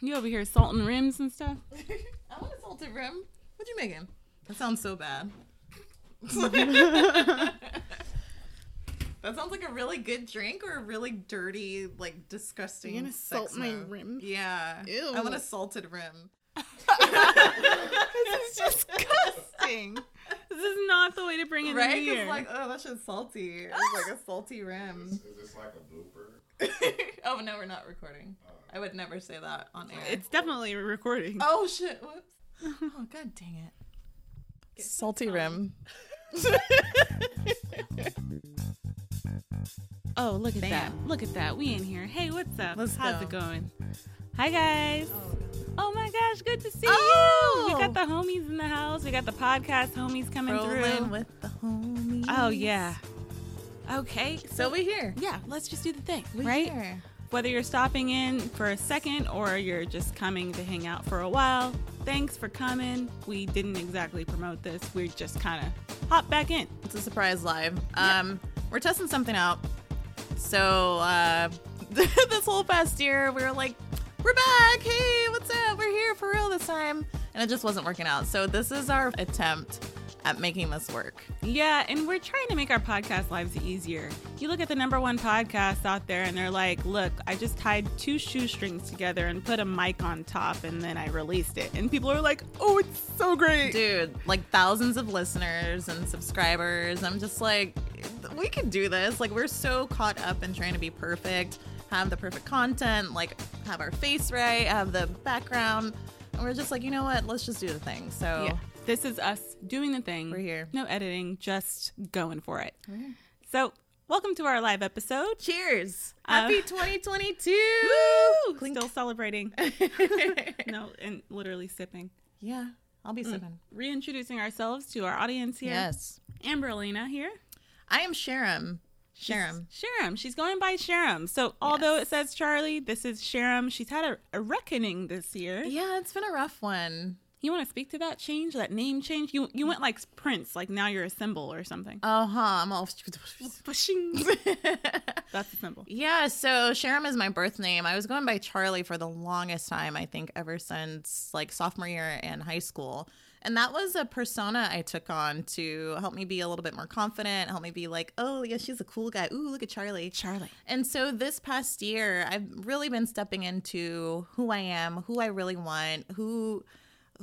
You over here salting rims and stuff? I want a salted rim. What you make making? That sounds so bad. that sounds like a really good drink or a really dirty, like disgusting. You're gonna sex salt my rim? Yeah. Ew. I want a salted rim. this is disgusting. this is not the way to bring it Right? in here. Because like, oh, that shit's salty. It's like a salty rim. Is this like a blooper? oh no, we're not recording. Oh. I would never say that on air. it's definitely recording. oh shit! Whoops. Oh god, dang it. Salty rim. Oh, look at that. Look at that. We in here. Hey, what's up? Let's How's go. it going? Hi, guys. Oh, oh my gosh, good to see Oh. you. We got the homies in the house. We got the podcast homies coming Rolling through. with the homies. Oh, yeah. Okay. So we're here. Yeah, let's just do the thing, We right? here. Whether you're stopping in for a second or you're just coming to hang out for a while, thanks for coming. We didn't exactly promote this. We just kind of hop back in. It's a surprise live. Um, we're testing something out. So uh, this whole past year, we were like, "We're back! Hey, what's up? We're here for real this time," and it just wasn't working out. So this is our attempt at making this work. Yeah, and we're trying to make our podcast lives easier. You look at the number one podcast out there, and they're like, look, I just tied two shoestrings together and put a mic on top, and then I released it. And people are like, oh, it's so great. Dude, like thousands of listeners and subscribers. I'm just like, we can do this. Like, we're so caught up in trying to be perfect, have the perfect content, like, have our face right, have the background. And we're just like, you know what? Let's just do the thing. So, Yeah, this is us doing the thing. We're here. No editing, just going for it. So, welcome to our live episode. cheers. Uh, Happy 2022. Woo! Still celebrating. no, and literally sipping. yeah, I'll be sipping. Reintroducing ourselves to our audience here. Yes. Amber Elena here. I am Sharam. Sharam. Sharam. She's going by Sharam. So although it says Charlie, this is Sharam. She's had a, a reckoning this year. Yeah, it's been a rough one. You want to speak to that change, that name change? You you went like Prince, like now you're a symbol or something. Uh huh. I'm all. That's a symbol. Yeah, so Sharam is my birth name. I was going by Charlie for the longest time, I think, ever since like sophomore year in high school. And that was a persona I took on to help me be a little bit more confident, help me be like, oh, yeah, she's a cool guy. Ooh, look at Charlie. Charlie. And so this past year, I've really been stepping into who I am, who I really want, who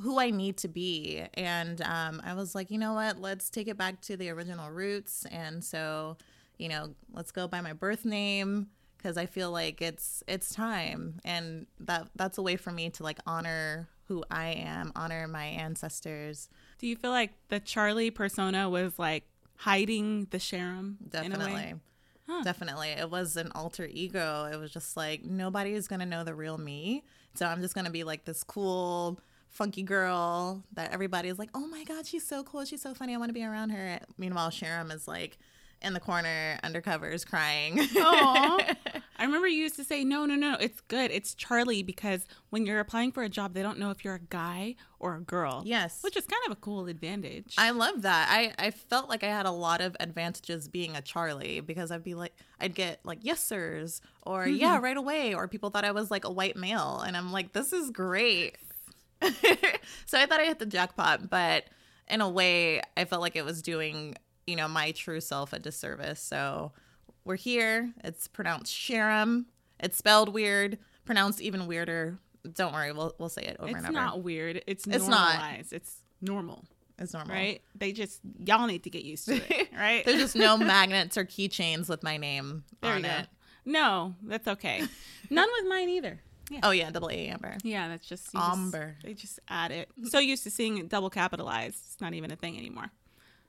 who I need to be. And um, I was like, you know what? Let's take it back to the original roots. And so, you know, let's go by my birth name because I feel like it's it's time, and that that's a way for me to like honor who I am, honor my ancestors. Do you feel like the Charlie persona was like hiding the Sharam? In a way? Definitely. Definitely. It was an alter ego. It was just like nobody is going to know the real me. So I'm just going to be like this cool, funky girl that everybody is like, oh my God, she's so cool. She's so funny. I want to be around her. Meanwhile, Sharam is like in the corner, undercovers, crying. I remember you used to say, no, no, no, it's good. It's Charlie because when you're applying for a job, they don't know if you're a guy or a girl. Yes. Which is kind of a cool advantage. I love that. I, I felt like I had a lot of advantages being a Charlie because I'd be like, I'd get like, yes, sirs, or yeah, mm-hmm. right away. Or people thought I was like a white male. And I'm like, this is great. so I thought I hit the jackpot. But in a way, I felt like it was doing, you know, my true self a disservice. So we're here. It's pronounced Sharam. It's spelled weird, pronounced even weirder. Don't worry, we'll, we'll say it over it's and over. It's not weird. It's, It's not. normalized. It's normal, it's normal. right? They just, y'all need to get used to it, right? There's just no magnets or keychains with my name there on you go. it. No, that's okay. None with mine either. Yeah. Oh yeah, double A Amber. Yeah, that's just you just- they just add it. So used to seeing it double capitalized, it's not even a thing anymore.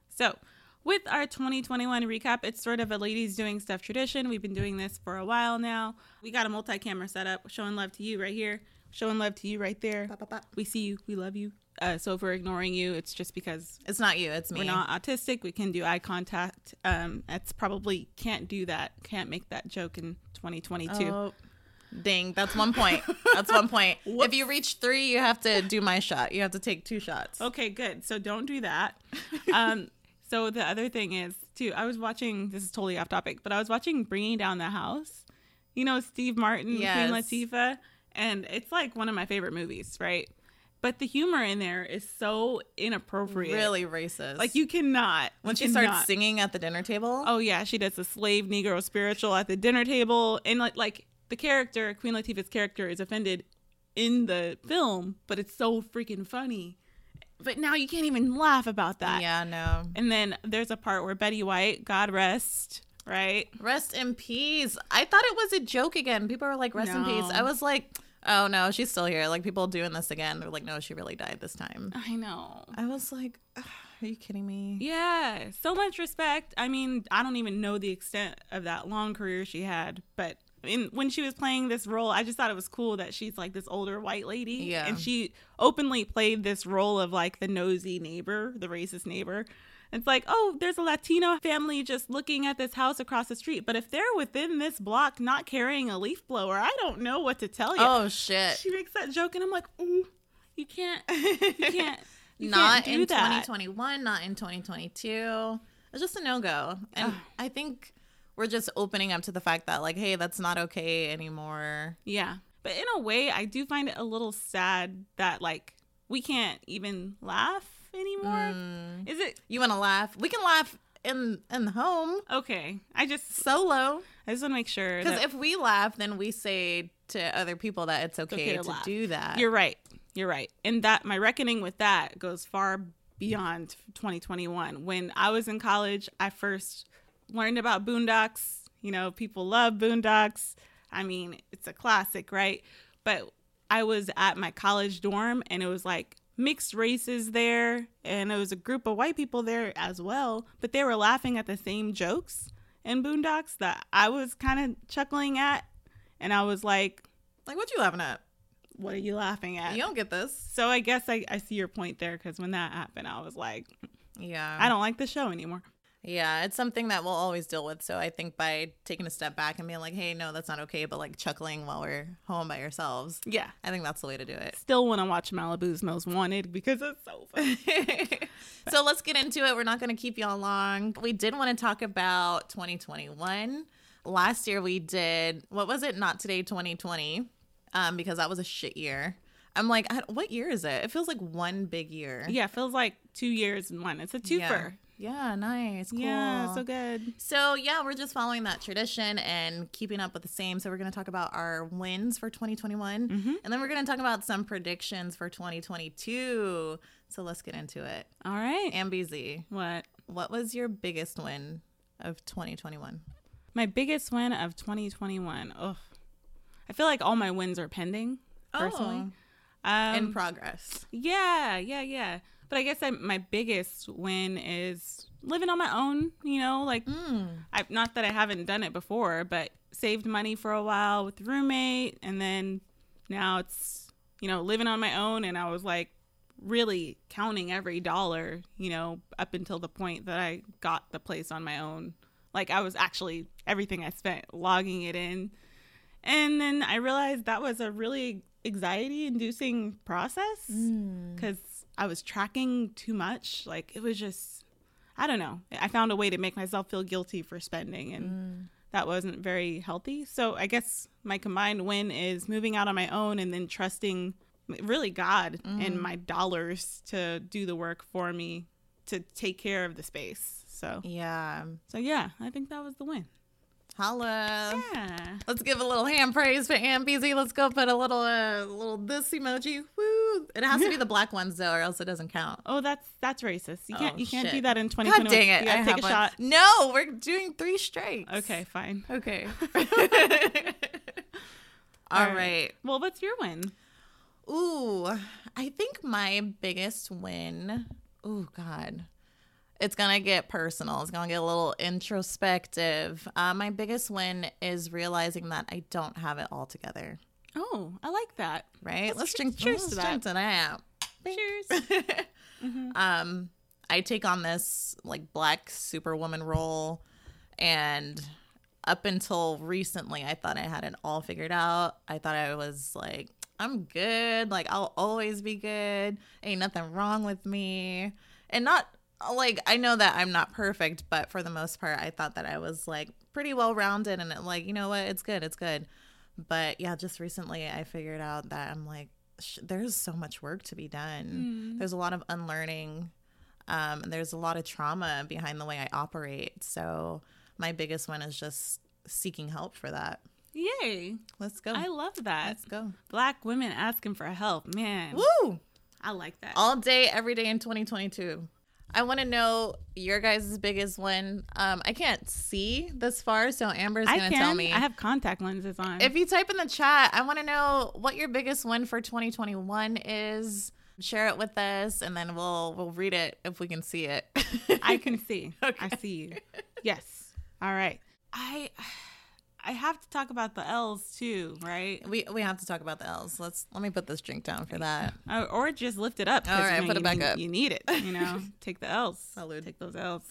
So, with our 2021 recap, it's sort of a ladies doing stuff tradition. We've been doing this for a while now. We got a multi-camera setup, showing love to you right here, showing love to you right there. Bop, bop, bop. We see you, we love you. Uh, so if we're ignoring you, it's just because It's not you, it's me. we're not autistic. We can do eye contact. Um, it's probably can't do that. Can't make that joke in 2022. Oh, ding, that's one point. That's one point. if you reach three, you have to do my shot. You have to take two shots. Okay, good. So don't do that. um, so the other thing is too. I was watching. This is totally off topic, but I was watching Bringing Down the House. You know Steve Martin, Yes. Queen Latifah, and it's like one of my favorite movies, right? But the humor in there is so inappropriate. Really racist. Like you cannot. when you she starts singing at the dinner table. Oh yeah, she does the slave Negro spiritual at the dinner table, and like like the character Queen Latifah's character is offended in the film, but it's so freaking funny. But now you can't even laugh about that. yeah, no. And then there's a part where Betty White, God rest, right? Rest in peace. I thought it was a joke again. People were like, rest in peace. I was like, oh no, she's still here. Like people doing this again. They're like, no, she really died this time. I know. I was like, are you kidding me? Yeah, so much respect. I mean, I don't even know the extent of that long career she had, but in, when she was playing this role, I just thought it was cool that she's like this older white lady. Yeah. And she openly played this role of like the nosy neighbor, the racist neighbor. It's like, oh, there's a Latino family just looking at this house across the street. But if they're within this block not carrying a leaf blower, I don't know what to tell you. Oh shit. She makes that joke, and I'm like, ooh, you can't, you can't, you not can't in that. 2021, not in 2022. It's just a no go. And I think we're just opening up to the fact that, like, hey, that's not okay anymore. Yeah. But in a way, I do find it a little sad that like we can't even laugh anymore. Mm. Is it You want to laugh? We can laugh in in the home okay? I just solo. I just want to make sure Because that if we laugh, then we say to other people that it's okay, okay to to, do that. you're right. You're right. And that my reckoning with that goes far beyond 2021. When I was in college, I first learned about Boondocks. You know, people love Boondocks. I mean, it's a classic, right? But I was at my college dorm and it was like mixed races there and it was a group of white people there as well, but they were laughing at the same jokes in Boondocks that I was kind of chuckling at and I was like, like, what you laughing at? what are you laughing at? You don't get this. So I guess I, I see your point there because when that happened, I was like, Yeah. I don't like the show anymore. Yeah, it's something that we'll always deal with. So I think by taking a step back and being like, hey, no, that's not okay, but like chuckling while we're home by ourselves, Yeah. I think that's the way to do it. Still want to watch Malibu's Most Wanted because it's so funny. so let's get into it. We're not going to keep y'all long. We did want to talk about 2021. Last year we did, what was it? Not Today 2020, um, because that was a shit year. I'm like, what year is it? It feels like one big year. yeah, feels like two years in one. It's a twofer. Yeah, nice. Cool. Yeah, so good. So yeah, we're just following that tradition and keeping up with the same. So we're going to talk about our wins for 2021, Mm-hmm. and then we're going to talk about some predictions for 2022. So let's get into it. All right. MBZ, what? what was your biggest win of 2021? My biggest win of 2021. Ugh. I feel like all my wins are pending, personally. Um, In progress. Yeah, yeah, yeah. But I guess I, my biggest win is living on my own. You know, like Mm. I not that I haven't done it before, but saved money for a while with roommate, and then now it's you know living on my own. And I was like really counting every dollar, you know, up until the point that I got the place on my own. Like I was actually everything I spent logging it in. And then I realized that was a really anxiety inducing process because I was tracking too much. Like it was just, I don't know. I found a way to make myself feel guilty for spending, and mm. that wasn't very healthy. So I guess my combined win is moving out on my own and then trusting really God and mm. my dollars to do the work for me to take care of the space. So, Yeah. so yeah, I think that was the win. Holla. Yeah. Let's give a little hand praise for MBZ. Let's go put a little uh, little this emoji. Woo! It has to be the black ones though, or else it doesn't count. Oh, that's that's racist. You can't Oh, you can't do that in 2021. God dang it! You gotta I take a one. shot. No, we're doing three strikes. Okay, fine. Okay. All right. right. Well, what's your win? Ooh, I think my biggest win. Ooh, God. It's gonna get personal. It's gonna get a little introspective. Uh, my biggest win is realizing that I don't have it all together. Oh, I like that. Right? Let's let's drink. cheers let's to drink that. to that. Cheers. um i take on this like black superwoman role and up until recently i thought i had it all figured out i thought i was like i'm good like i'll always be good ain't nothing wrong with me and not like i know that i'm not perfect but for the most part i thought that i was like pretty well rounded and like you know what it's good it's good But yeah, just recently I figured out that I'm like, sh- there's so much work to be done. Mm. There's a lot of unlearning. Um, and there's a lot of trauma behind the way I operate. So my biggest one is just seeking help for that. Yay. Let's go. I love that. Let's go. Black women asking for help. Man, Woo! I like that. All day, every day in 2022. I want to know your guys' biggest one. Um, I can't see this far, so Amber's I gonna can. tell me. I have contact lenses on. If you type in the chat, I want to know what your biggest win for 2021 is. Share it with us, and then we'll we'll read it if we can see it. I can see. Okay. I see you. Yes. All right. I I have to talk about the L's too, right? we we have to talk about the L's. Let's let me put this drink down for that. Or, or just lift it up. All right, you know, put it back need- up. You need it. You know, take the L's. Salud. Take those L's.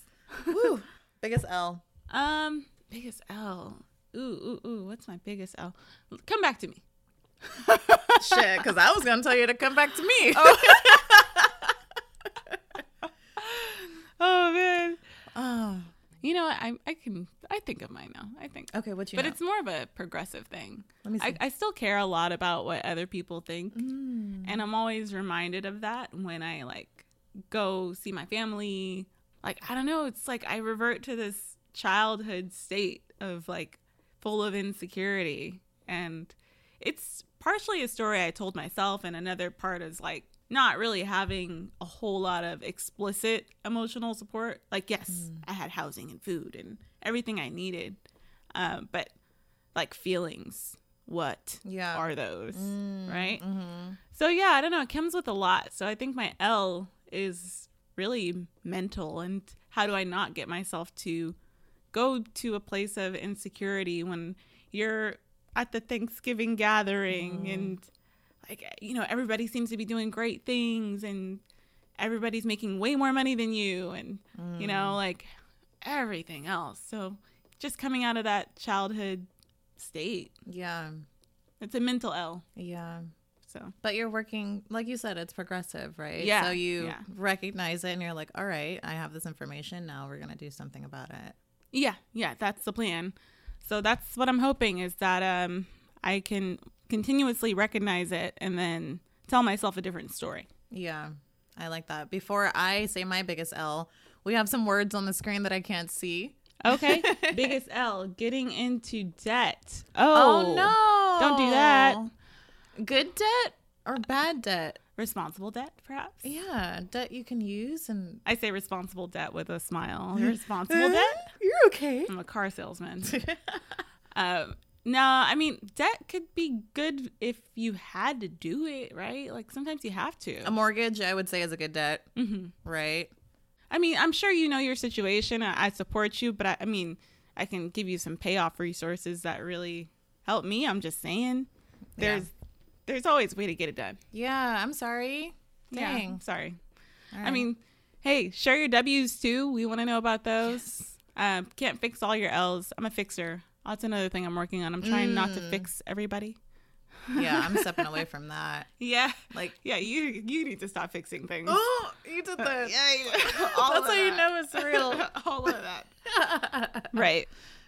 Woo! Biggest L. Um, biggest L. Ooh, ooh, ooh. What's my biggest L? Come back to me. Shit, because I was gonna tell you to come back to me. Oh man. Oh. You know? I I can I think of mine now. I think. Okay, what you? But know? it's more of a progressive thing. Let me see. I, I still care a lot about what other people think. Mm. And I'm always reminded of that when I like go see my family. Like, I don't know, it's like I revert to this childhood state of like full of insecurity. And it's partially a story I told myself, and another part is like not really having a whole lot of explicit emotional support. Like, yes, I had housing and food and everything I needed. Um, but like feelings, what Yeah. are those? right? Mm-hmm. So yeah, I don't know. It comes with a lot. So I think my L is really mental and how do I not get myself to go to a place of insecurity when you're at the Thanksgiving gathering and like you know everybody seems to be doing great things and everybody's making way more money than you and you know like everything else. So just coming out of that childhood state, Yeah. it's a mental L. Yeah. So But you're working, like you said, it's progressive, right? Yeah, So you yeah. recognize it and you're like, all right, I have this information. Now we're going to do something about it. Yeah, yeah, that's the plan. So that's what I'm hoping is that um I can continuously recognize it and then tell myself a different story. Yeah. I like that. Before I say my biggest L, we have some words on the screen that I can't see. Okay. Biggest L, getting into debt. Oh, Oh, no. Don't do that. Good debt or bad debt? Responsible debt, perhaps? Yeah. Debt you can use and. I say responsible debt with a smile. Responsible debt? You're okay. I'm a car salesman. um, no, I mean, debt could be good if you had to do it, right? Like sometimes you have to. A mortgage, I would say, is a good debt, hmm right? I mean, I'm sure you know your situation. I, I support you, but I, I mean, I can give you some payoff resources that really help me. I'm just saying, there's there's always a way to get it done. Yeah. I'm sorry. Yeah, Dang. sorry. All I mean, hey, share your W's too. We want to know about those. Um, can't fix all your L's. I'm a fixer. That's another thing I'm working on. I'm trying not to Mm. fix everybody. yeah, I'm stepping away from that. Yeah, Like, yeah. You you need to stop fixing things. oh, you did that. Yeah, all That's how you know it's real. all of that. right.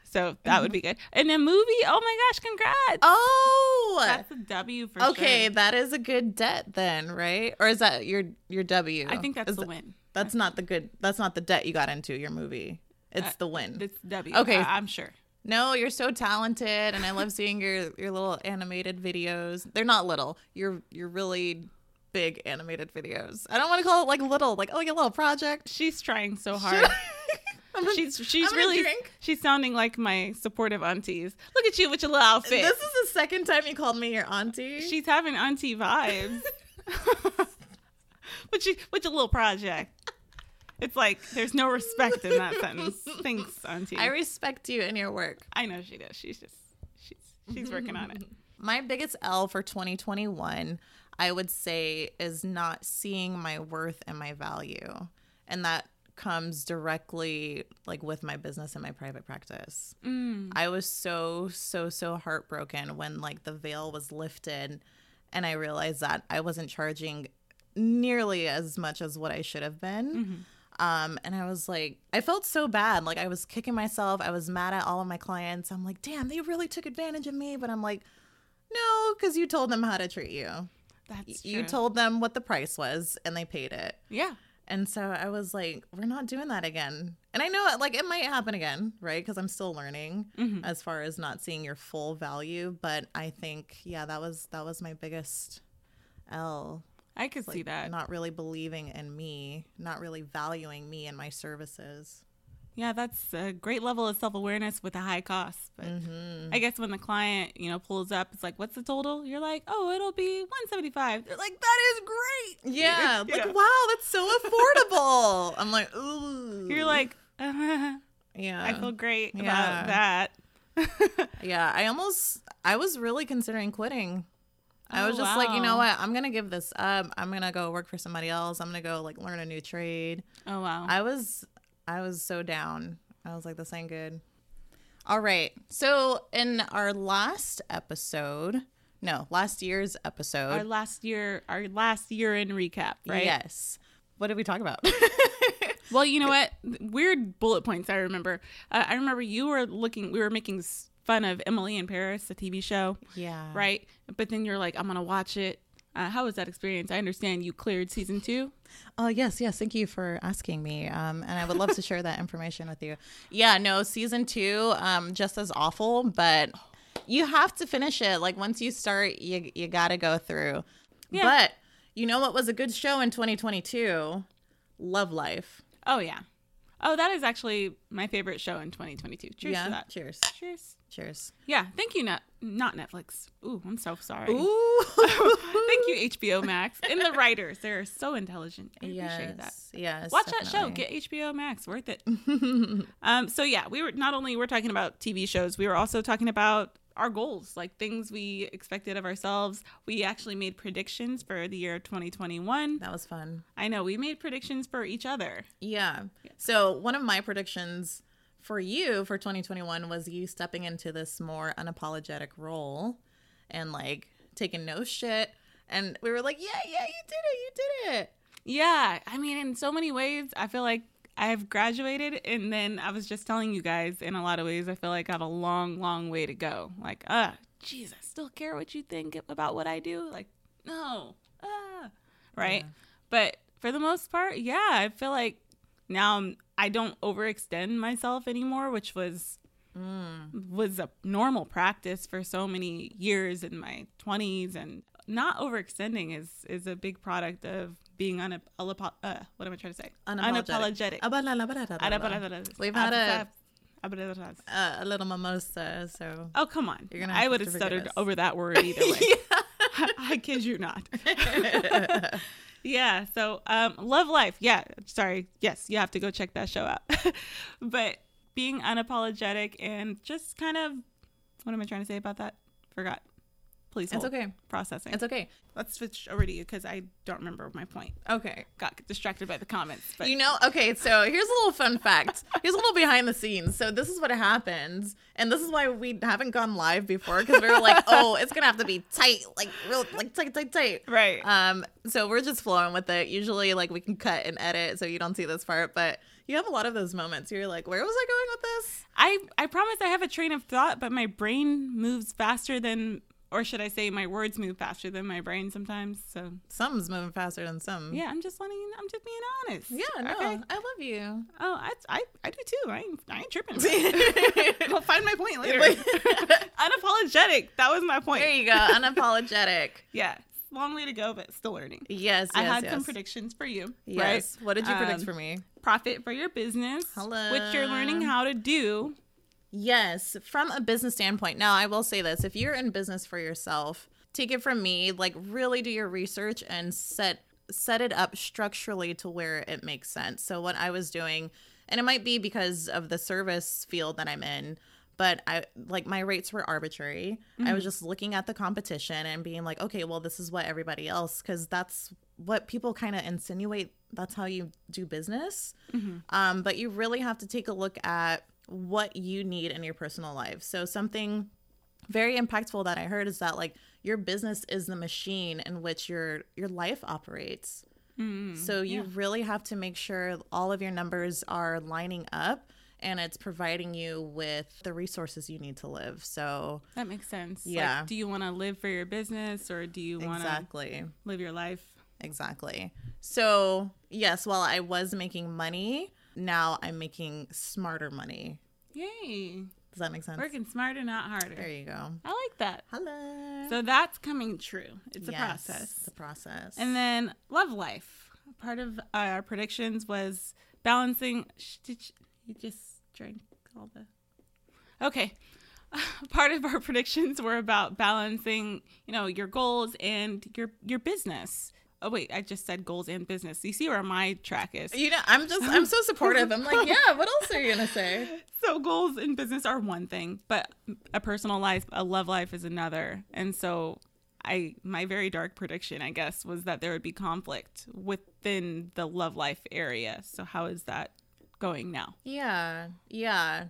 So that would be good. And a movie. Oh my gosh! Congrats. oh, That's a W for okay. sure. That is a good debt then, right? Or is that your your W? I think that's Is the that- win. That's not the good. That's not the debt you got into your movie. It's Uh, the win. It's W. Okay. I, am sure. No, you're so talented, and I love seeing your your little animated videos. They're not little. You're you're really big animated videos. I don't want to call it like little, like oh, like a little project. She's trying so hard. Gonna- she's she's really she's sounding like my supportive aunties. Look at you with your little outfit. This is the second time you called me your auntie. she's having auntie vibes. but she with your little project. It's like there's no respect in that sentence. Thanks, auntie. I respect you and your work. I know she does. She's just she's she's working on it. My biggest L for 2021, I would say, is not seeing my worth and my value. And that comes directly like with my business and my private practice. Mm. I was so, so, so heartbroken when like the veil was lifted and I realized that I wasn't charging nearly as much as what I should have been. Mm-hmm. Um, and I was like, I felt so bad. Like I was kicking myself. I was mad at all of my clients. I'm like, damn, they really took advantage of me. But I'm like, No, because you told them how to treat you. That's You true. told them what the price was and they paid it. Yeah. And so I was like, we're not doing that again. And I know like it might happen again, right? Because I'm still learning Mhm. as far as not seeing your full value. But I think, yeah, that was that was my biggest L. I could see that. Not really believing in me, not really valuing me and my services. Yeah, that's a great level of self awareness with a high cost. But Mm-hmm. I guess when the client, you know, pulls up, it's like, what's the total? You're like, oh, it'll be 175. They're like, that is great. Yeah, like wow, that's so affordable. I'm like, ooh. You're like, uh, yeah. I feel great Yeah. about that. Yeah, I almost I was really considering quitting. I Oh, was just like, you know what? I'm gonna give this up. I'm gonna go work for somebody else. I'm gonna go like learn a new trade. oh, wow. I was I was so down. I was like, this ain't good. All right. So in our last episode, no, last year's episode. our last year, our last year in recap, right? Yes. What did we talk about? Well, you know what? Weird bullet points. I remember. Uh, I remember you were looking. We were making s- fun of Emily in Paris, the TV show, yeah. right? But then you're like, I'm gonna watch it. Uh, how was that experience? I understand you cleared season two. Oh yes, yes. Thank you for asking me. Um, and I would love to share that information with you. Yeah, no, season two, um, just as awful, but you have to finish it. Like once you start, you you gotta go through. Yeah. But you know what was a good show in 2022? Love Life. Oh yeah. Oh, that is actually my favorite show in 2022. Cheers yeah. to that. Cheers. Cheers. Cheers. Yeah. Thank you, not not Netflix. Ooh, I'm so sorry. Ooh. Thank you, HBO Max and the writers. They're so intelligent. I appreciate that. yes. Yes. Watch that show. Get HBO Max. Worth it. um. So yeah, we were not only we're talking about TV shows, we were also talking about our goals, like things we expected of ourselves. We actually made predictions for the year of 2021. That was fun. I know we made predictions for each other. Yeah. So one of my predictions for you for 2021 was you stepping into this more unapologetic role and like taking no shit. And we were like, yeah, yeah, you did it. You did it. Yeah, I mean, in so many ways, I feel like I've graduated, and then I was just telling you guys, in a lot of ways, I feel like I have a long, long way to go. Like, uh, geez, I still care what you think about what I do. Like, no, ah, right. But for the most part, yeah, I feel like now I'm, I don't overextend myself anymore, which was was a normal practice for so many years in my 20s and not overextending is is a big product of being un uh, what am I trying to say unapologetic. Unapologetic. We've had a, a, a little mimosa, so Oh come on! You're gonna I would have stuttered us. over that word either way. I kid you not. yeah. So, um, love life. Yeah. Sorry. Yes, you have to go check that show out. but being unapologetic and just kind of, what am I trying to say about that? Forgot. Please. it's okay. Processing. It's okay. Let's switch over to you because I don't remember my point. Okay. Got distracted by the comments. But You know, okay, so here's a little fun fact. Here's a little behind the scenes. So this is what happens, and this is why we haven't gone live before because we were like, oh, it's gonna have to be tight, like real, like tight, tight, tight. right. Um, so we're just flowing with it. Usually, like we can cut and edit, so you don't see this part, but you have a lot of those moments. You're like, where was I going with this? I I promise I have a train of thought, but my brain moves faster than, or should I say, my words move faster than my brain sometimes. So Something's moving faster than some. yeah, I'm just letting. I'm just being honest. Yeah, no, Okay. I love you. Oh, I, I I do too. I ain't, I ain't tripping. I'll find my point later. Unapologetic. That was my point. There you go, unapologetic. Yeah, long way to go, but still learning. Yes, yes, I had yes. some predictions for you. Yes. Right? What did you predict Um, for me? Profit for your business, Hello. which you're learning how to do. Yes, from a business standpoint. Now, I will say this if you're in business for yourself, take it from me, like really do your research and set set it up structurally to where it makes sense. So what I was doing, and it might be because of the service field that I'm in, but I like my rates were arbitrary. I was just looking at the competition and being like, okay, well, this is what everybody else cuz that's what people kind of insinuate that's how you do business. Um, but you really have to take a look at what you need in your personal life. So something very impactful that I heard is that like your business is the machine in which your your life operates. Mm. so you really have to make sure all of your numbers are lining up and it's providing you with the resources you need to live. So, That makes sense. Yeah. Like, do you want to live for your business or do you want to exactly. live your life? Exactly. So, yes, while I was making money, now I'm making smarter money. Yay. Does that make sense? Working smarter, not harder. There you go. I like that. Hello. So that's coming true. It's a process. It's a process. And then love life. Part of uh, our predictions was balancing. Did you, you just drank all the? Okay. Part of our predictions were about balancing, you know, your goals and your your business. Oh wait, I just said goals and business. You see where my track is. you know, I'm just, I'm so supportive. I'm like, yeah, what else are you going to say? so goals in business are one thing, but a personal life, a love life is another. And so I my very dark prediction, I guess, was that there would be conflict within the love life area. So how is that going now? Yeah, yeah.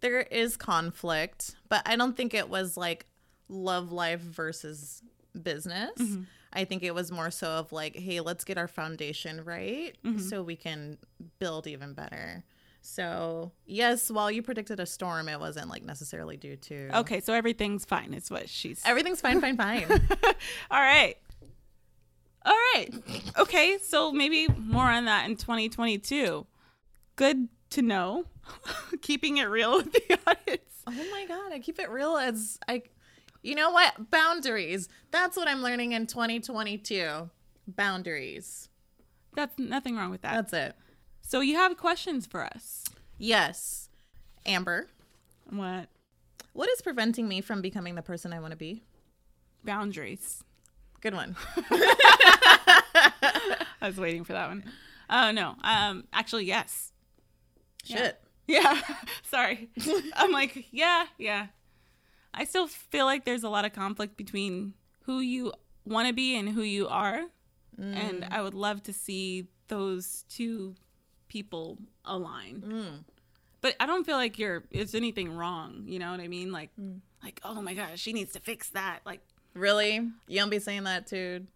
There is conflict, but I don't think it was like love life versus business. Mm-hmm. I think it was more so of like, hey, let's get our foundation right mm-hmm. so we can build even better. So, yes, while you predicted a storm, it wasn't like necessarily due to. Okay, so everything's fine is what she's Everything's fine, fine, fine. All right. All right. Okay, so maybe more on that in 2022. Good to know. Keeping it real with the audience. oh my God, I keep it real as I. You know what? Boundaries. That's what I'm learning in 2022. Boundaries. That's nothing wrong with that. That's it. So you have questions for us. Yes. Amber, What? what is preventing me from becoming the person I want to be? Boundaries. Good one. I was waiting for that one. Oh no. Um actually yes. Shit. Yeah. Sorry. I'm like, yeah, yeah. I still feel like there's a lot of conflict between who you want to be and who you are. And mm. I would love to see those two people align. Mm. But I don't feel like you're it's anything wrong, you know what I mean? Like mm. like, oh my gosh, she needs to fix that. Like Really? You don't be saying that to, to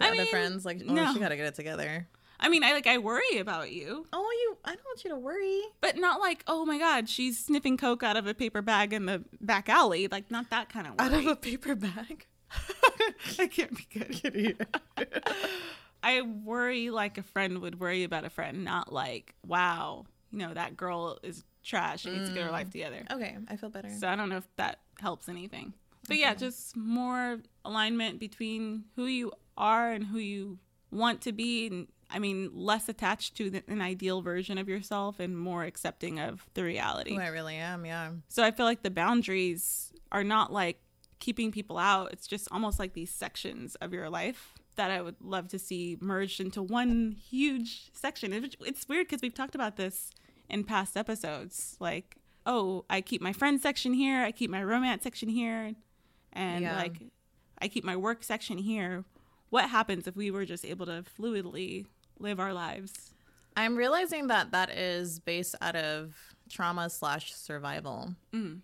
I other mean, friends? Like, oh, no. she got to get it together. I mean, I like I worry about you, Oh, you, I don't want you to worry. but not like, oh my god, she's sniffing coke out of a paper bag in the back alley. Like not that kind of worry. Out of a paper bag? I can't be good. I worry like a friend would worry about a friend, not like, wow, you know, that girl is trash. She needs to get her life mm. together. Okay, I feel better. So I don't know if that helps anything. But yeah, just more alignment between who you are and who you want to be. And I mean, less attached to the, an ideal version of yourself and more accepting of the reality. Who I really am, yeah. So I feel like the boundaries are not like keeping people out. It's just almost like these sections of your life that I would love to see merged into one huge section. It's weird because we've talked about this in past episodes. Like, oh, I keep my friend section here, I keep my romance section here, and Yeah. like I keep my work section here. What happens if we were just able to fluidly live our lives? I'm realizing that that is based out of trauma slash survival. Mm.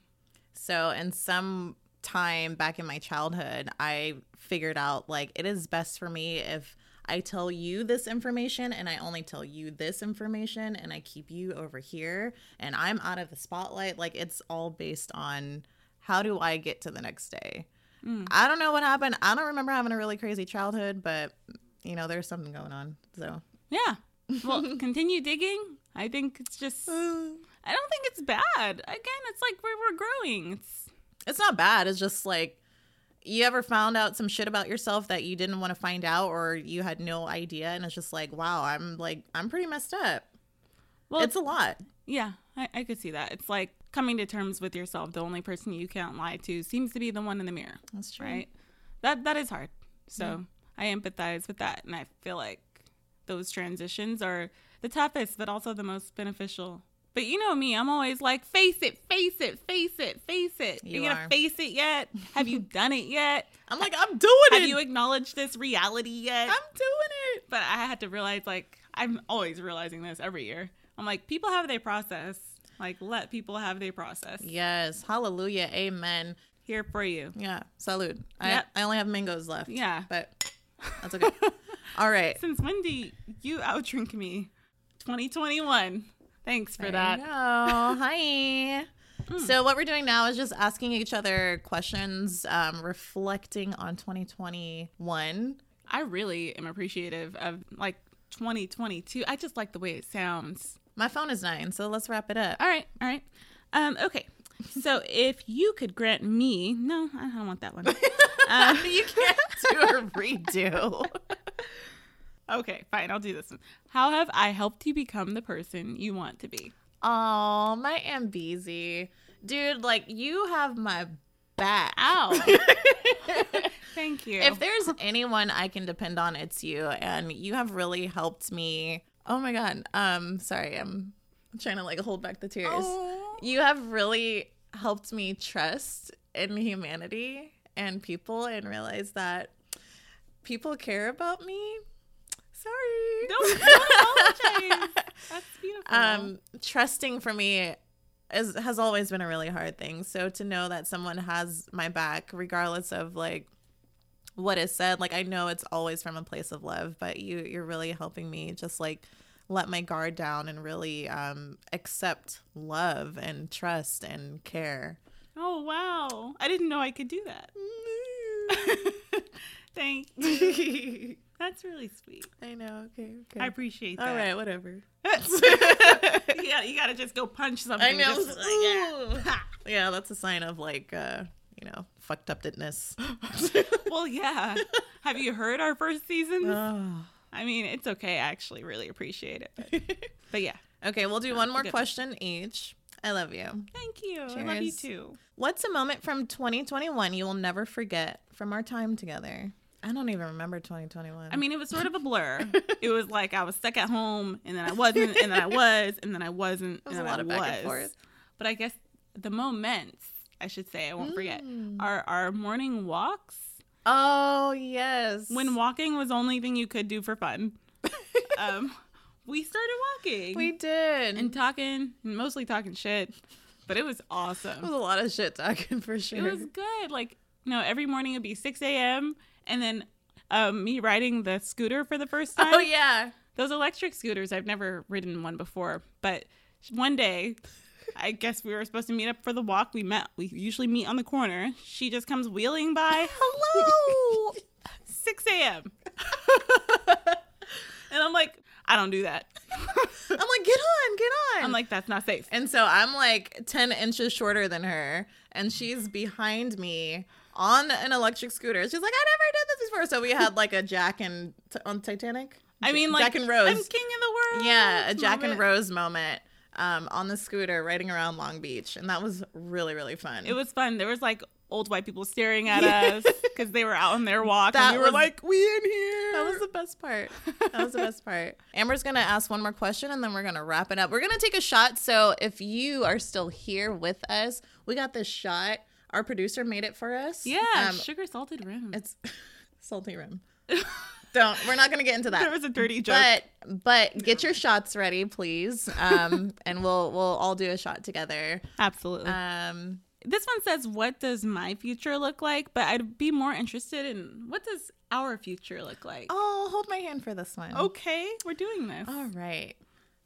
So, in some time back in my childhood, I figured out like it is best for me if I tell you this information and I only tell you this information and I keep you over here and I'm out of the spotlight. Like, it's all based on how do I get to the next day. Mm. I don't know what happened. I don't remember having a really crazy childhood, but you know, there's something going on. So, Yeah. Well, continue digging. I think it's just. Uh. I don't think it's bad. Again, it's like we're, we're growing. It's it's not bad. It's just like you ever found out some shit about yourself that you didn't want to find out or you had no idea and it's just like, wow, I'm like I'm pretty messed up. well, it's a lot. yeah, I, I could see that. It's like coming to terms with yourself. The only person you can't lie to seems to be the one in the mirror, That's true. right? That that is hard. So I empathize with that, and I feel like those transitions are the toughest, but also the most beneficial. But you know me, I'm always like, face it, face it, face it, face it. You you gonna face it yet? Have you done it yet? I'm like, I'm doing Have it. Have you acknowledged this reality yet? I'm doing it. but I had to realize, like, I'm always realizing this every year. I'm like, people have their process. Like, let people have their process. Yes. Hallelujah. Amen. Here for you. Yeah. Salute. Yep. I, I only have mangoes left. Yeah. But that's okay. All right. Since when do you outdrink me? 2021. Thanks for There that. go. Hi. So what we're doing now is just asking each other questions, um, reflecting on 2021. I really am appreciative of like 2022. I just like the way it sounds. My phone is nine, so let's wrap it up. All right, all right. Um, okay. So if you could grant me, no, I don't want that one. Uh, you can't do a redo. okay, fine, I'll do this one. How have I helped you become the person you want to be? Oh, my Ambezy. Dude, like you have my back. Ow. Thank you. If there's anyone I can depend on, it's you. And you have really helped me. Oh my god. Um, sorry, I'm trying to like hold back the tears. Oh. You have really helped me trust in humanity and people and realize that people care about me. Sorry. don't, don't apologize. That's beautiful. um trusting for me is has always been a really hard thing so to know that someone has my back regardless of like what is said like i know it's always from a place of love but you you're really helping me just like let my guard down and really um accept love and trust and care oh wow, I didn't know I could do that. Thank you. That's really sweet. i know okay okay I appreciate all that. right whatever yeah, you gotta just go punch something. i know like, yeah. yeah that's a sign of like uh you know fucked upness Well, yeah. Have you heard our first season? oh. I mean, it's okay. I actually really appreciate it. But, but yeah, Okay, we'll do one more question each. I love you. thank you. I love you too. What's a moment from 2021 you will never forget from our time together? I don't even remember 2021. I mean, it was sort of a blur. it was like I was stuck at home, and then I wasn't, and then I was, and then I wasn't, was and a then lot I of back was. and forth. But I guess the moments, I should say, I won't forget, Mm. are our morning walks. Oh yes. When walking was the only thing you could do for fun. um, we started walking we did, and talking, mostly talking shit, but it was awesome. it was a lot of shit talking for sure. It was good. Like, you know, every morning it'd be 6 a.m. and then um, me riding the scooter for the first time. oh yeah. Those electric scooters, I've never ridden one before, but one day, I guess we were supposed to meet up for the walk. We met, we usually meet on the corner. She just comes wheeling by. Hello! 6 a.m. and I'm like, I don't do that. I'm like, get on, get on. I'm like, that's not safe. and so I'm like 10 inches shorter than her, and she's behind me on an electric scooter. She's like, I never did this before. So we had like a Jack and on Titanic. I mean, like, Jack and Rose. I'm king of the world. Yeah, a Jack and. Rose moment um, on the scooter riding around Long Beach, and that was really really fun. It was fun. There was like old white people staring at us because they were out on their walk, That and we were like, "We in here." that was the best part. That was the best part. Amber's gonna ask one more question, and then we're gonna wrap it up. We're gonna take a shot. So if you are still here with us, we got this shot. Our producer made it for us. yeah, Um, sugar salted rim. it's salty rim. Don't. We're not gonna get into that. there was a dirty joke. But but get your shots ready, please. Um, and we'll we'll all do a shot together. Absolutely. Um, this one says, "What does my future look like?" But I'd be more interested in what does our future look like. oh, hold my hand for this one. Okay, we're doing this. All right.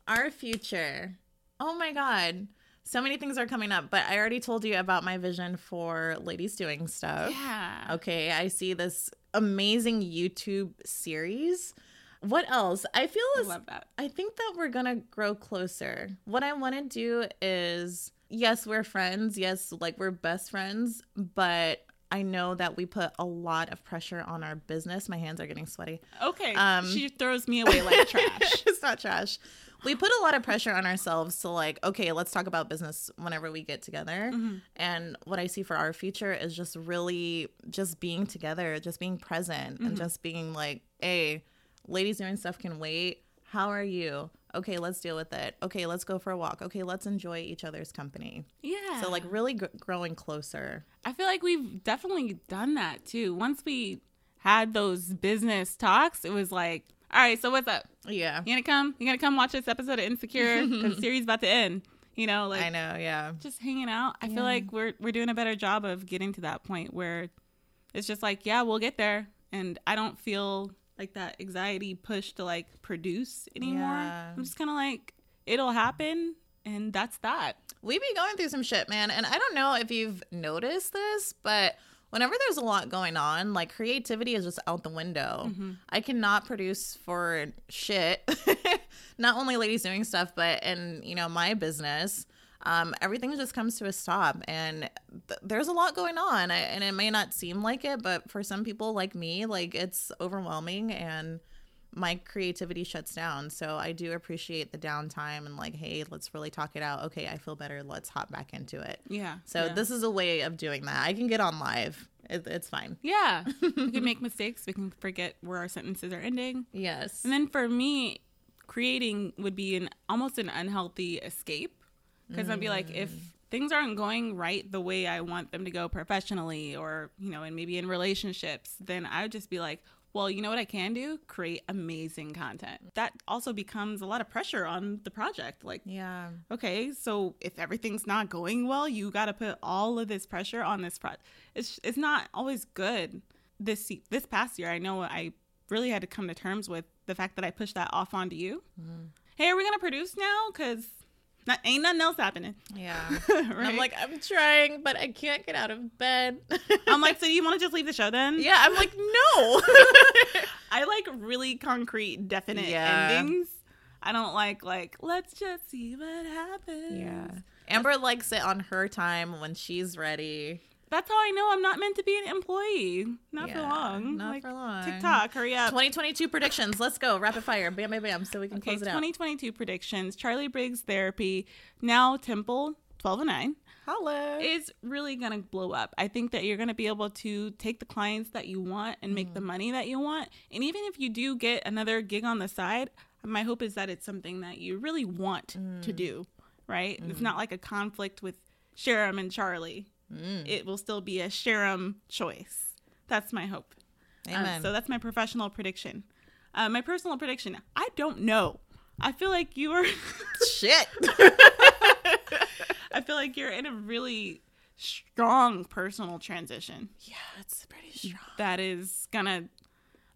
Our future. Oh my God. So many things are coming up, but I already told you about my vision for ladies doing stuff. yeah. Okay. I see this amazing YouTube series. What else? I feel I love that. I think that we're gonna grow closer. What I want to do is, yes, we're friends. Yes, like we're best friends, but I know that we put a lot of pressure on our business. My hands are getting sweaty. Okay. Um, she throws me away like trash. it's not trash. We put a lot of pressure on ourselves to like, okay, let's talk about business whenever we get together. Mm-hmm. And what I see for our future is just really just being together, just being present Mm-hmm. and just being like, hey, ladies doing stuff can wait. How are you? Okay, let's deal with it. Okay, let's go for a walk. Okay, let's enjoy each other's company. Yeah. So like really gr- growing closer. I feel like we've definitely done that too. Once we had those business talks, it was like, all right, so what's up? Yeah. You gonna come? You gonna come watch this episode of Insecure? Because the series about to end. You know, like I know, yeah. just hanging out. I Yeah. feel like we're we're doing a better job of getting to that point where it's just like, yeah, we'll get there, and I don't feel like that anxiety push to like produce anymore. Yeah. I'm just kind of like, it'll happen, and that's that. we be going through some shit, man. And I don't know if you've noticed this, but whenever there's a lot going on, like creativity is just out the window. I cannot produce for shit. Not only ladies doing stuff, but in you know my business. Um, everything just comes to a stop, and th- there's a lot going on, I- and it may not seem like it, but for some people like me, like it's overwhelming, and my creativity shuts down. So I do appreciate the downtime and like, hey, let's really talk it out. Okay, I feel better. Let's hop back into it. Yeah. So yeah. this is a way of doing that. I can get on live. It, it's fine. Yeah. we can make mistakes. We can forget where our sentences are ending. Yes. And then for me, creating would be an almost an unhealthy escape because I'd be like, if mm. things aren't going right the way I want them to go professionally or, you know, and maybe in relationships, then I would just be like, well, you know what I can do? Create amazing content. That also becomes a lot of pressure on the project. Like, yeah. okay, so if everything's not going well, you got to put all of this pressure on this project. It's it's not always good. This this past year, I know I really had to come to terms with the fact that I pushed that off onto you. Mm-hmm. Hey, are we gonna produce now? Cause not, ain't nothing else happening. Yeah. right? I'm like, I'm trying, but I can't get out of bed. I'm like, so you want to just leave the show then? yeah. I'm like, no. I like really concrete, definite Yeah. endings. I don't like like let's just see what happens. yeah. Amber likes it on her time when she's ready. That's how I know I'm not meant to be an employee. Not for long. not Like, for long. TikTok, hurry up. 2022 predictions. Let's go. Rapid fire. Bam, bam, bam. So we can Okay, close it out. 2022 predictions. Charlie Briggs therapy, now Temple 12 and 9 Holla. is really going to blow up. I think that you're going to be able to take the clients that you want and make the Mm. money that you want. And even if you do get another gig on the side, my hope is that it's something that you really want to Mm. do, right? It's not like a conflict with Sharam and Charlie. Mm. It will still be a Sharam choice. That's my hope. Um, so that's my professional prediction. Uh, my personal prediction, I don't know. I feel like you are. Shit. I feel like you're in a really strong personal transition yeah, it's pretty strong. that is gonna.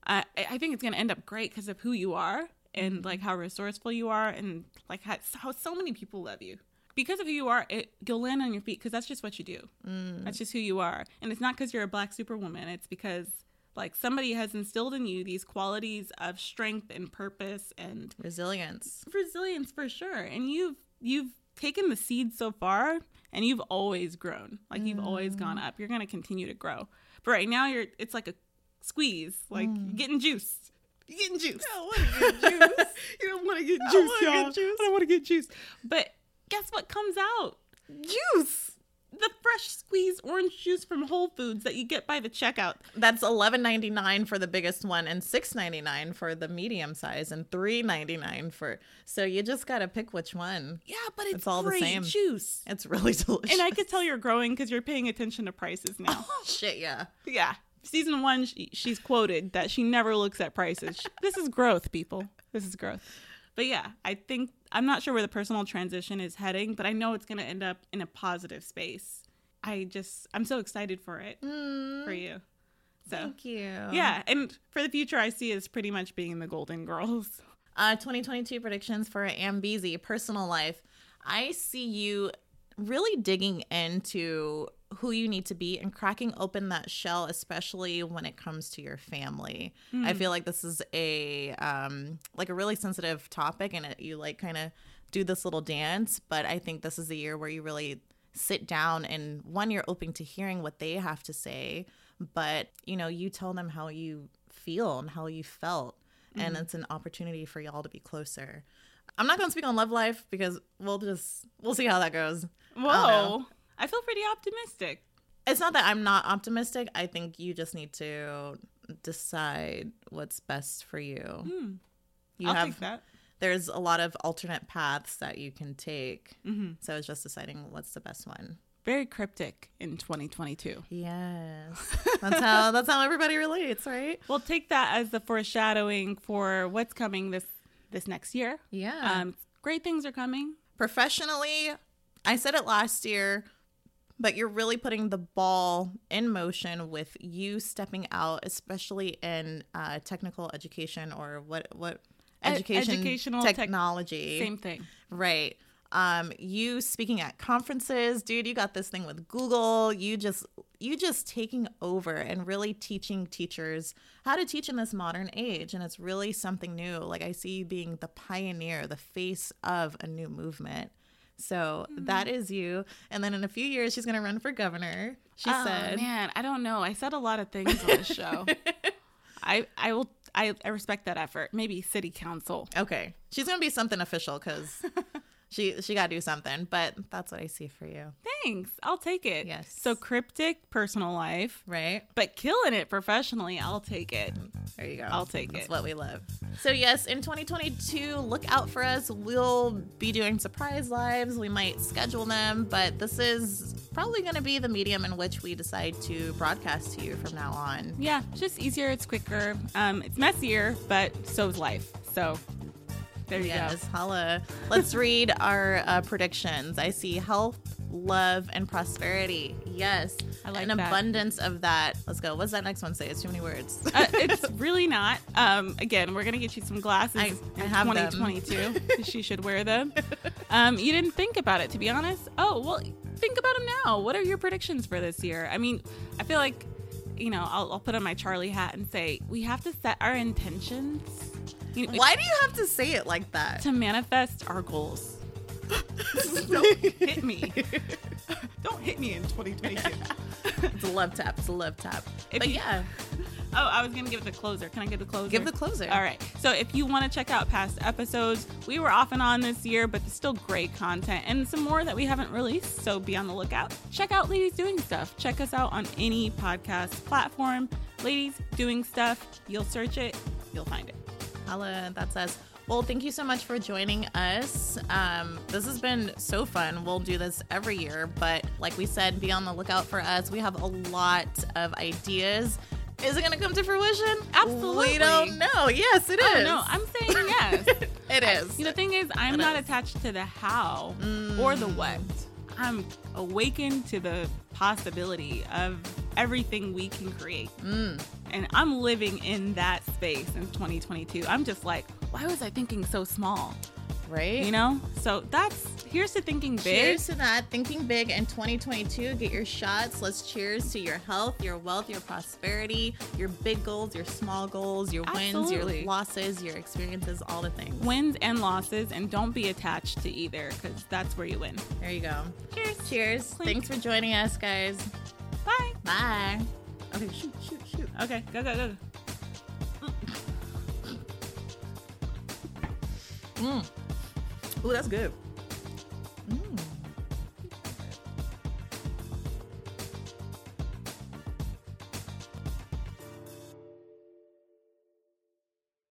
Uh, I I think it's gonna end up great because of who you are and like how resourceful you are and like how, how so many people love you because of who you are. It, you'll land on your feet because that's just what you do. Mm. That's just who you are, and it's not because you're a black superwoman. It's because like somebody has instilled in you these qualities of strength and purpose and Resilience. resilience for sure and you've you've taken the seed so far and you've always grown like you've always mm. gone up you're going to continue to grow but right now you're it's like a squeeze like you're getting juice you're getting juice I want to get juice. you don't want to get juice wanna get y'all. juice. i don't want to get juice but guess what comes out juice. the fresh squeezed orange juice from whole foods that you get by the checkout That's eleven ninety nine for the biggest one, and six ninety nine for the medium size, and three ninety nine for. So you just gotta pick which one. yeah but it's, It's all the same. juice It's really delicious. and i could tell you're growing because you're paying attention to prices now oh, shit, yeah. Yeah. Season one, she, she's quoted that she never looks at prices. This is growth, people. This is growth. But yeah, I think I'm not sure where the personal transition is heading, but I know it's going to end up in a positive space. I just, I'm so excited for it for you. So, Thank you. yeah. And for the future, I see is pretty much being the Golden Girls. Uh, 2022 predictions for Ambezy personal life. I see you really digging into who you need to be and cracking open that shell, especially when it comes to your family. I feel like this is a um, like a really sensitive topic, and it, you like kind of do this little dance. But I think this is the year where you really sit down and one, you're open to hearing what they have to say, but you know, you tell them how you feel and how you felt and it's an opportunity for y'all to be closer. I'm not going to speak on love life because we'll just we'll see how that goes. I don't know. Whoa. I feel pretty optimistic. It's not that I'm not optimistic. I think you just need to decide what's best for you. You I'll have that. there's a lot of alternate paths that you can take. Mm-hmm. So it's just deciding what's the best one. Very cryptic in 2022. Yes. That's how that's how everybody relates, right? We'll take that as the foreshadowing for what's coming this this next year. Yeah. Um, great things are coming. professionally, I said it last year, but you're really putting the ball in motion with you stepping out, especially in uh, technical education or what what education, educational tech- technology. Same thing. Right. Um, you speaking at conferences, dude, you got this thing with Google. You just you just taking over and really teaching teachers how to teach in this modern age. And it's really something new. Like I see you being the pioneer, the face of a new movement. So that mm-hmm. is you. And then in a few years she's gonna run for governor. She oh, said man, I don't know. I said a lot of things on this show. I I will I, I respect that effort. Maybe city council. Okay. She's gonna be something official because she she gotta do something. But that's what I see for you. Thanks. I'll take it. Yes. So cryptic personal life, Right? but killing it professionally. I'll take it. There you go. I'll take That's it. That's what we love. So yes, in 2022, look out for us. We'll be doing surprise lives. We might schedule them, but this is probably going to be the medium in which we decide to broadcast to you from now on. Yeah, it's just easier. It's quicker. Um, it's messier, but so's life. So there you Yes, holla. Let's read our uh, predictions. I see health, love, and prosperity. Yes, I like an that. abundance of that. Let's go. What's that next one say? It's too many words. Uh, it's really not. Um, again, we're gonna get you some glasses I- I in have them. 2022. 'cause she should wear them. Um, you didn't think about it, to be honest. Oh well, think about them now. What are your predictions for this year? I mean, I feel like, you know, I'll, I'll put on my Charlie hat and say we have to set our intentions. Why do you have to say it like that? to manifest our goals. Don't hit me. Don't hit me in 2022. It's a love tap. It's a love tap. If but you- yeah, Oh, I was gonna give it the closer. Can I give the closer? give the closer. All right. So if you want to check out past episodes, we were off and on this year, but there's still great content and some more that we haven't released. So be on the lookout. Check out Ladies Doing Stuff. Check us out on any podcast platform. Ladies Doing Stuff. You'll search it, you'll find it. Holla, that's us. Well, thank you so much for joining us. Um, this has been so fun. We'll do this every year, but like we said, be on the lookout for us. We have a lot of ideas. Is it going to come to fruition? Absolutely. We don't know. Yes, it is. No, I'm saying yes. it is. Know, the thing is, I'm It not is. attached to the how or the what. I'm awakened to the possibility of everything we can create. Mm. And I'm living in that space in 2022. I'm just like, why was I thinking so small? Right? You know? So that's here's to thinking big. Cheers to that. Thinking big in 2022. Get your shots. Let's cheers to your health, your wealth, your prosperity, your big goals, your small goals, your wins, Absolutely. your losses, your experiences, all the things. Wins and losses, and don't be attached to either because that's where you win. There you go. Cheers. Cheers. Clink. Thanks for joining us, guys. Bye. Bye. Okay, shoot, shoot, shoot. Okay, go, go, go, go. Ooh, that's good. Mm.